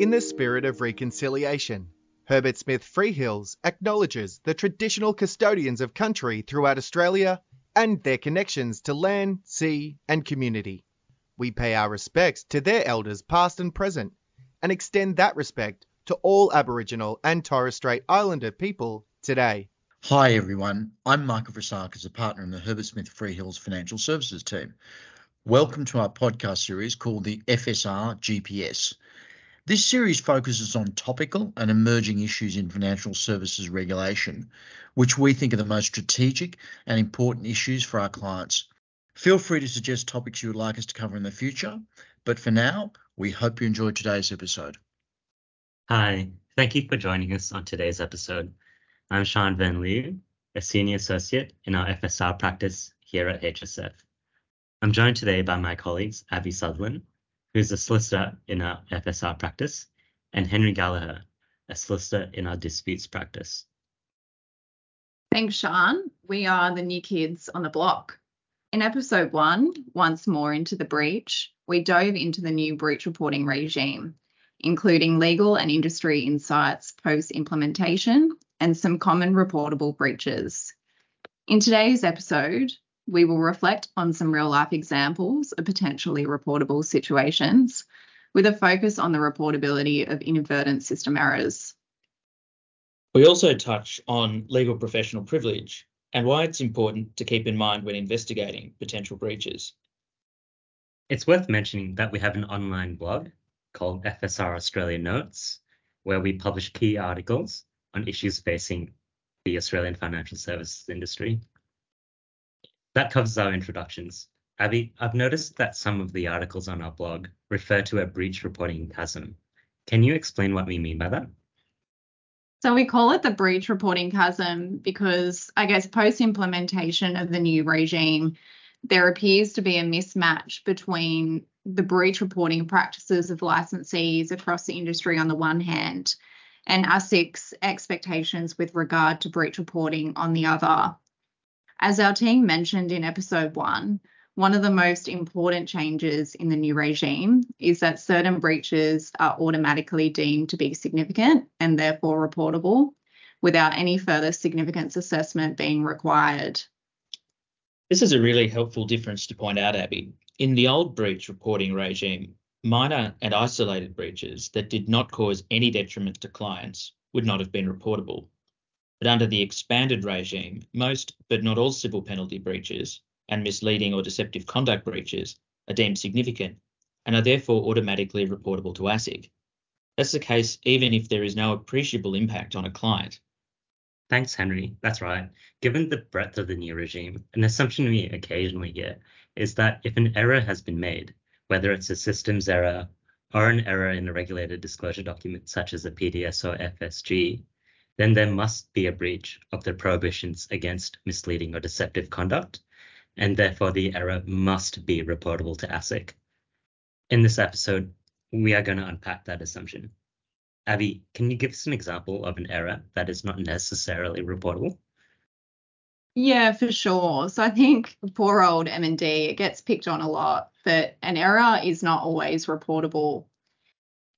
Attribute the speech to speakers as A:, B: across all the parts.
A: In the spirit of reconciliation, Herbert Smith Freehills acknowledges the traditional custodians of country throughout Australia and their connections to land, sea, and community. We pay our respects to their elders past and present and extend that respect to all Aboriginal and Torres Strait Islander people today.
B: Hi everyone, I'm Michael Vrisakis, a partner in the Herbert Smith Freehills Financial Services team. Welcome to our podcast series called the FSR GPS. This series focuses on topical and emerging issues in financial services regulation, which we think are the most strategic and important issues for our clients. Feel free to suggest topics you would like us to cover in the future, but for now, we hope you enjoyed today's episode.
C: Hi, thank you for joining us on today's episode. I'm Shan-Verne Liew, a senior associate in our FSR practice here at HSF. I'm joined today by my colleagues Abby Sutherland, who's a solicitor in our FSR practice, and Henry Gallagher, a solicitor in our disputes practice.
D: Thanks, Sean. We are the new kids on the block. In episode one, once more into the breach, we dove into the new breach reporting regime, including legal and industry insights post implementation and some common reportable breaches. In today's episode, we will reflect on some real life examples of potentially reportable situations with a focus on the reportability of inadvertent system errors.
E: We also touch on legal professional privilege and why it's important to keep in mind when investigating potential breaches.
C: It's worth mentioning that we have an online blog called FSR Australia Notes, where we publish key articles on issues facing the Australian financial services industry. That covers our introductions. Abby, I've noticed that some of the articles on our blog refer to a breach reporting chasm. Can you explain what we mean by that?
D: So we call it the breach reporting chasm because I guess post implementation of the new regime, there appears to be a mismatch between the breach reporting practices of licensees across the industry on the one hand and ASIC's expectations with regard to breach reporting on the other. As our team mentioned in episode one, one of the most important changes in the new regime is that certain breaches are automatically deemed to be significant and therefore reportable without any further significance assessment being required.
E: This is a really helpful difference to point out, Abby. In the old breach reporting regime, minor and isolated breaches that did not cause any detriment to clients would not have been reportable. But under the expanded regime, most but not all civil penalty breaches and misleading or deceptive conduct breaches are deemed significant and are therefore automatically reportable to ASIC. That's the case even if there is no appreciable impact on a client.
C: Thanks, Henry. That's right. Given the breadth of the new regime, an assumption we occasionally hear is that if an error has been made, whether it's a systems error or an error in a regulated disclosure document such as a PDS or FSG, then there must be a breach of the prohibitions against misleading or deceptive conduct, and therefore the error must be reportable to ASIC. In this episode, we are going to unpack that assumption. Abby, can you give us an example of an error that is not necessarily reportable?
D: Yeah, for sure. So I think poor old M&D, it gets picked on a lot, but an error is not always reportable.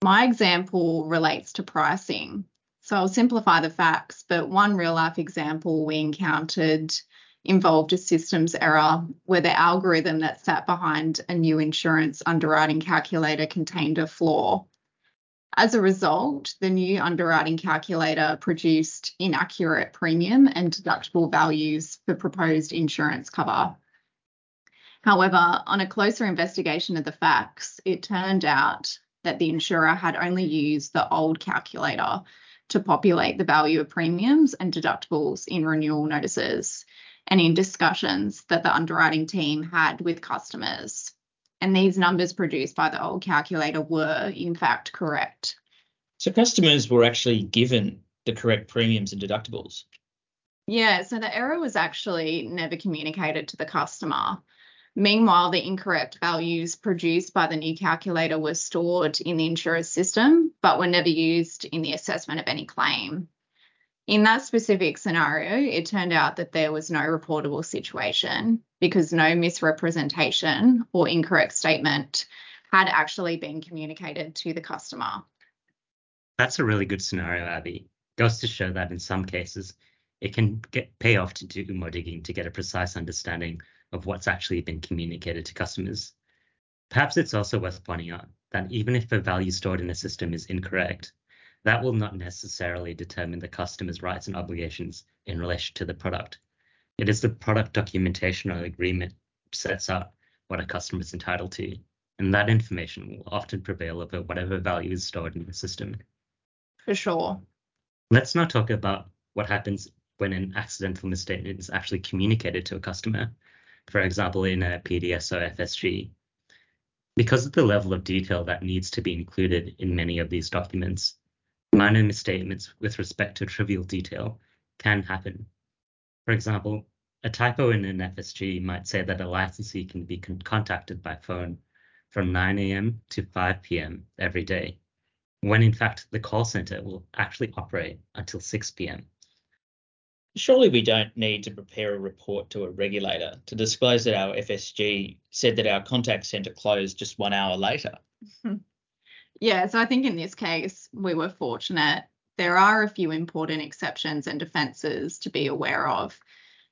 D: My example relates to pricing. So I'll simplify the facts, but one real life example we encountered involved a systems error where the algorithm that sat behind a new insurance underwriting calculator contained a flaw. As a result, the new underwriting calculator produced inaccurate premium and deductible values for proposed insurance cover. However, on a closer investigation of the facts, it turned out that the insurer had only used the old calculator to populate the value of premiums and deductibles in renewal notices and in discussions that the underwriting team had with customers. And these numbers produced by the old calculator were, in fact, correct.
E: So customers were actually given the correct premiums and deductibles.
D: Yeah, so the error was actually never communicated to the customer. Meanwhile, the incorrect values produced by the new calculator were stored in the insurer's system, but were never used in the assessment of any claim. In that specific scenario, it turned out that there was no reportable situation because no misrepresentation or incorrect statement had actually been communicated to the customer.
C: That's a really good scenario, Abby. Goes to show that in some cases, it can get pay off to do more digging to get a precise understanding of what's actually been communicated to customers. Perhaps it's also worth pointing out that even if a value stored in a system is incorrect, that will not necessarily determine the customer's rights and obligations in relation to the product. It is the product documentation or agreement which sets out what a customer is entitled to, and that information will often prevail over whatever value is stored in the system.
D: For sure.
C: Let's now talk about what happens when an accidental misstatement is actually communicated to a customer, for example, in a PDS or FSG. Because of the level of detail that needs to be included in many of these documents, minor misstatements with respect to trivial detail can happen. For example, a typo in an FSG might say that a licensee can be con contacted by phone from 9 a.m. to 5 p.m. every day, when in fact the call center will actually operate until 6 p.m.
E: Surely we don't need to prepare a report to a regulator to disclose that our FSG said that our contact centre closed just one hour later.
D: yeah, so I think in this case, we were fortunate. There are a few important exceptions and defences to be aware of.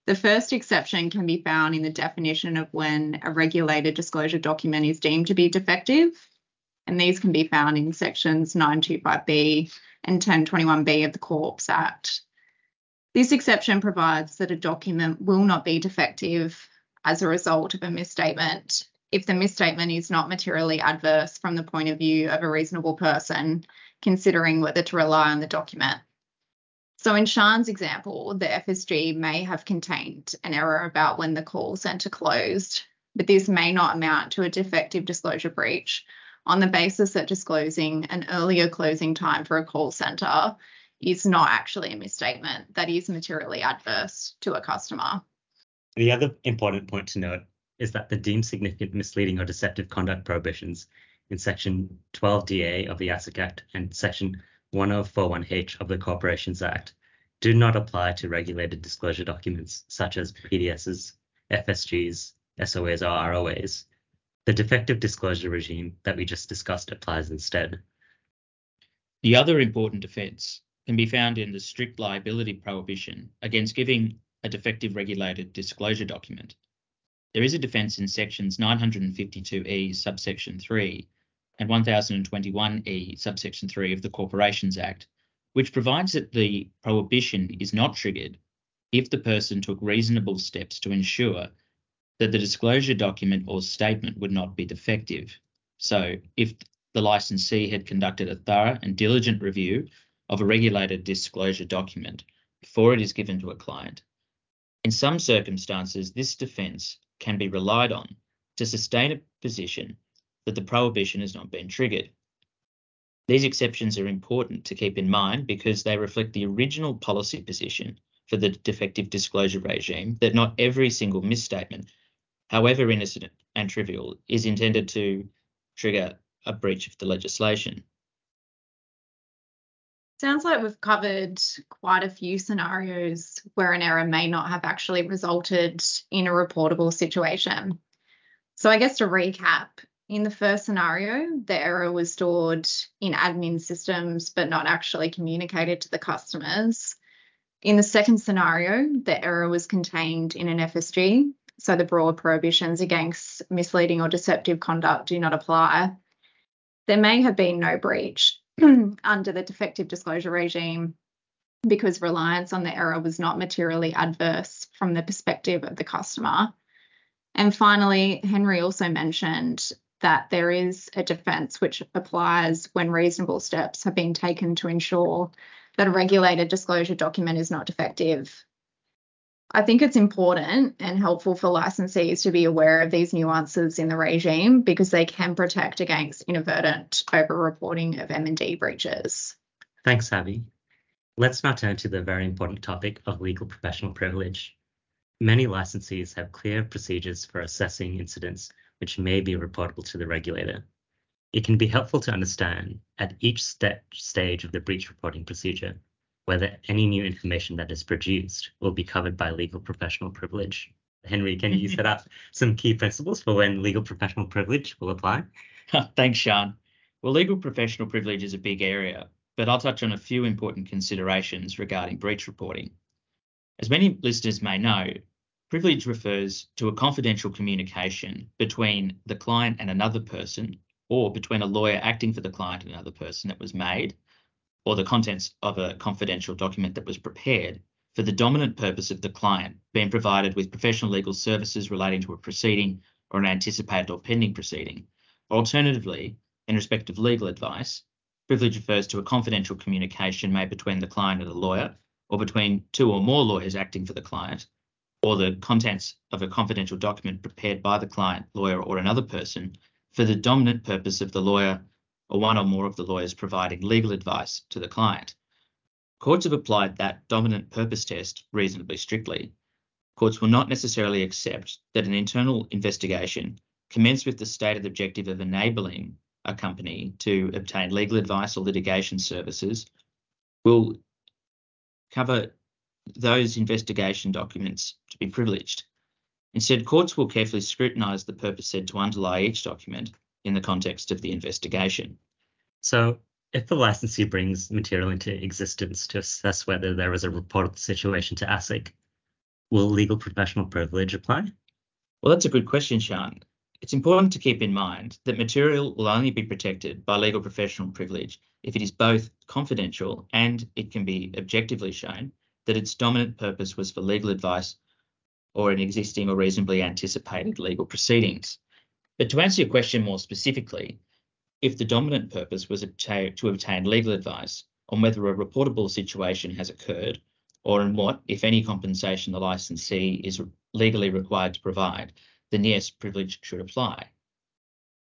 D: The first exception can be found in the definition of when a regulated disclosure document is deemed to be defective. And these can be found in sections 925B and 1021B of the Corps Act. This exception provides that a document will not be defective as a result of a misstatement if the misstatement is not materially adverse from the point of view of a reasonable person considering whether to rely on the document. So in Sean's example, the FSG may have contained an error about when the call centre closed, but this may not amount to a defective disclosure breach on the basis that disclosing an earlier closing time for a call centre is not actually a misstatement that is materially adverse to a customer.
C: The other important point to note is that the deemed significant misleading or deceptive conduct prohibitions in Section 12DA of the ASIC Act and Section 1041H of the Corporations Act do not apply to regulated disclosure documents such as PDSs, FSGs, SOAs, or ROAs. The defective disclosure regime that we just discussed applies instead.
E: The other important defence can be found in the strict liability prohibition against giving a defective regulated disclosure document. There is a defence in sections 952E subsection 3 and 1021E subsection 3 of the Corporations Act, which provides that the prohibition is not triggered if the person took reasonable steps to ensure that the disclosure document or statement would not be defective. So if the licensee had conducted a thorough and diligent review of a regulated disclosure document before it is given to a client. In some circumstances, this defence can be relied on to sustain a position that the prohibition has not been triggered. These exceptions are important to keep in mind because they reflect the original policy position for the defective disclosure regime that not every single misstatement, however innocent and trivial, is intended to trigger a breach of the legislation.
D: Sounds like we've covered quite a few scenarios where an error may not have actually resulted in a reportable situation. So, I guess to recap, in the first scenario, the error was stored in admin systems but not actually communicated to the customers. In the second scenario, the error was contained in an FSG, so the broad prohibitions against misleading or deceptive conduct do not apply. There may have been no breach, under the defective disclosure regime because reliance on the error was not materially adverse from the perspective of the customer. And finally, Henry also mentioned that there is a defence which applies when reasonable steps have been taken to ensure that a regulated disclosure document is not defective. I think it's important and helpful for licensees to be aware of these nuances in the regime because they can protect against inadvertent over-reporting of M&D breaches.
C: Thanks, Abby. Let's now turn to the very important topic of legal professional privilege. Many licensees have clear procedures for assessing incidents which may be reportable to the regulator. It can be helpful to understand at each step, stage of the breach reporting procedure whether any new information that is produced will be covered by legal professional privilege. Henry, can you set up some key principles for when legal professional privilege will apply?
E: Thanks, Sean. Well, legal professional privilege is a big area, but I'll touch on a few important considerations regarding breach reporting. As many listeners may know, privilege refers to a confidential communication between the client and another person, or between a lawyer acting for the client and another person that was made, or the contents of a confidential document that was prepared for the dominant purpose of the client being provided with professional legal services relating to a proceeding or an anticipated or pending proceeding. Alternatively, in respect of legal advice, privilege refers to a confidential communication made between the client and a lawyer, or between two or more lawyers acting for the client, or the contents of a confidential document prepared by the client, lawyer, or another person for the dominant purpose of the lawyer or one or more of the lawyers providing legal advice to the client. Courts have applied that dominant purpose test reasonably strictly. Courts will not necessarily accept that an internal investigation commenced with the stated objective of enabling a company to obtain legal advice or litigation services will cover those investigation documents to be privileged. Instead, courts will carefully scrutinise the purpose said to underlie each document in the context of the investigation.
C: So, if the licensee brings material into existence to assess whether there was a reportable situation to ASIC, will legal professional privilege apply?
E: Well, that's a good question, Sean. It's important to keep in mind that material will only be protected by legal professional privilege if it is both confidential and it can be objectively shown that its dominant purpose was for legal advice or an existing or reasonably anticipated legal proceedings. But to answer your question more specifically, if the dominant purpose was to obtain legal advice on whether a reportable situation has occurred or on what, if any, compensation the licensee is legally required to provide, then yes, privilege should apply.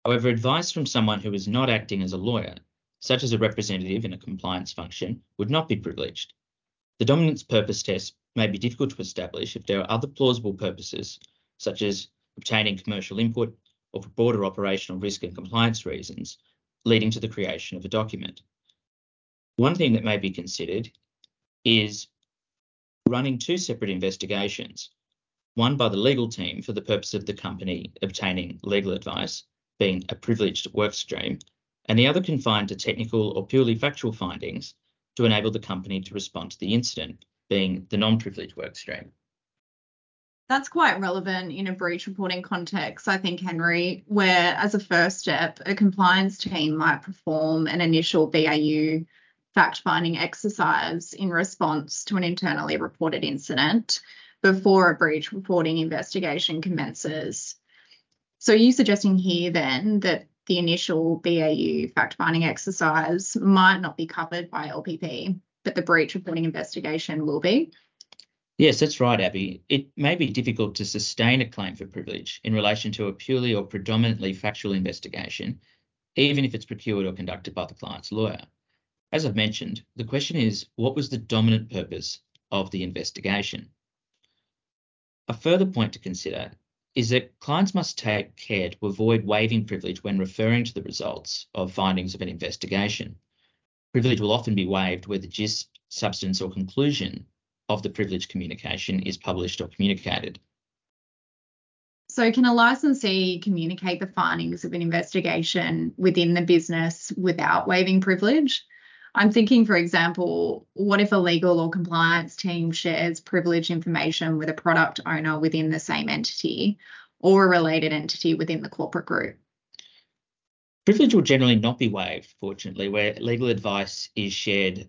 E: However, advice from someone who is not acting as a lawyer, such as a representative in a compliance function, would not be privileged. The dominance purpose test may be difficult to establish if there are other plausible purposes, such as obtaining commercial input or for broader operational risk and compliance reasons, leading to the creation of a document. One thing that may be considered is running two separate investigations, one by the legal team for the purpose of the company obtaining legal advice, being a privileged work stream, and the other confined to technical or purely factual findings to enable the company to respond to the incident, being the non-privileged work stream.
D: That's quite relevant in a breach reporting context, I think, Henry, where as a first step, a compliance team might perform an initial BAU fact finding exercise in response to an internally reported incident before a breach reporting investigation commences. So, are you suggesting here then that the initial BAU fact finding exercise might not be covered by LPP, but the breach reporting investigation will be?
E: Yes, that's right, Abby. It may be difficult to sustain a claim for privilege in relation to a purely or predominantly factual investigation, even if it's procured or conducted by the client's lawyer. As I've mentioned, the question is what was the dominant purpose of the investigation? A further point to consider is that clients must take care to avoid waiving privilege when referring to the results of findings of an investigation. Privilege will often be waived where the gist, substance, or conclusion of the privileged communication is published or communicated.
D: So, can a licensee communicate the findings of an investigation within the business without waiving privilege? I'm thinking, for example, what if a legal or compliance team shares privileged information with a product owner within the same entity or a related entity within the corporate group?
E: Privilege will generally not be waived, fortunately, where legal advice is shared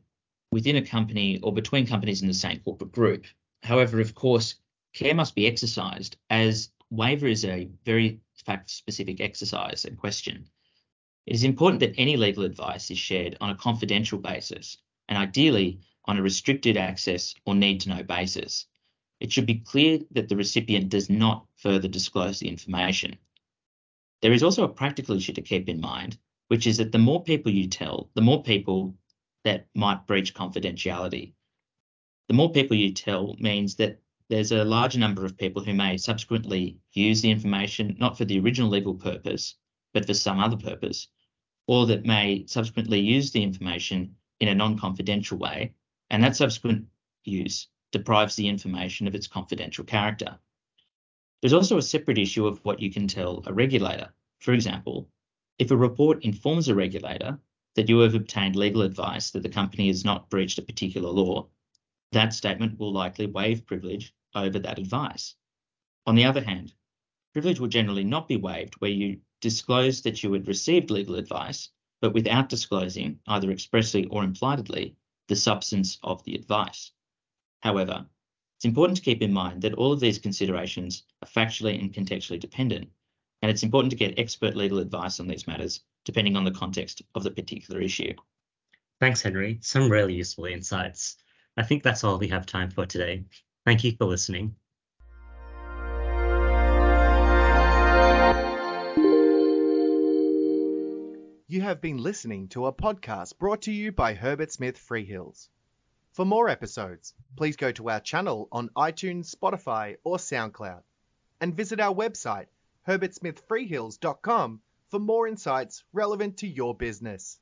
E: within a company or between companies in the same corporate group. However, of course, care must be exercised as waiver is a very fact specific exercise and question. It is important that any legal advice is shared on a confidential basis and ideally on a restricted access or need to know basis. It should be clear that the recipient does not further disclose the information. There is also a practical issue to keep in mind, which is that the more people you tell, the more people that might breach confidentiality. The more people you tell means that there's a larger number of people who may subsequently use the information not for the original legal purpose, but for some other purpose, or that may subsequently use the information in a non-confidential way, and that subsequent use deprives the information of its confidential character. There's also a separate issue of what you can tell a regulator. For example, if a report informs a regulator that you have obtained legal advice that the company has not breached a particular law, that statement will likely waive privilege over that advice. On the other hand, privilege will generally not be waived where you disclose that you had received legal advice, but without disclosing, either expressly or impliedly, the substance of the advice. However, it's important to keep in mind that all of these considerations are factually and contextually dependent, and it's important to get expert legal advice on these matters depending on the context of the particular issue.
C: Thanks, Henry. Some really useful insights. I think that's all we have time for today. Thank you for listening.
A: You have been listening to a podcast brought to you by Herbert Smith Freehills. For more episodes, please go to our channel on iTunes, Spotify, or SoundCloud, and visit our website, herbertsmithfreehills.com, for more insights relevant to your business.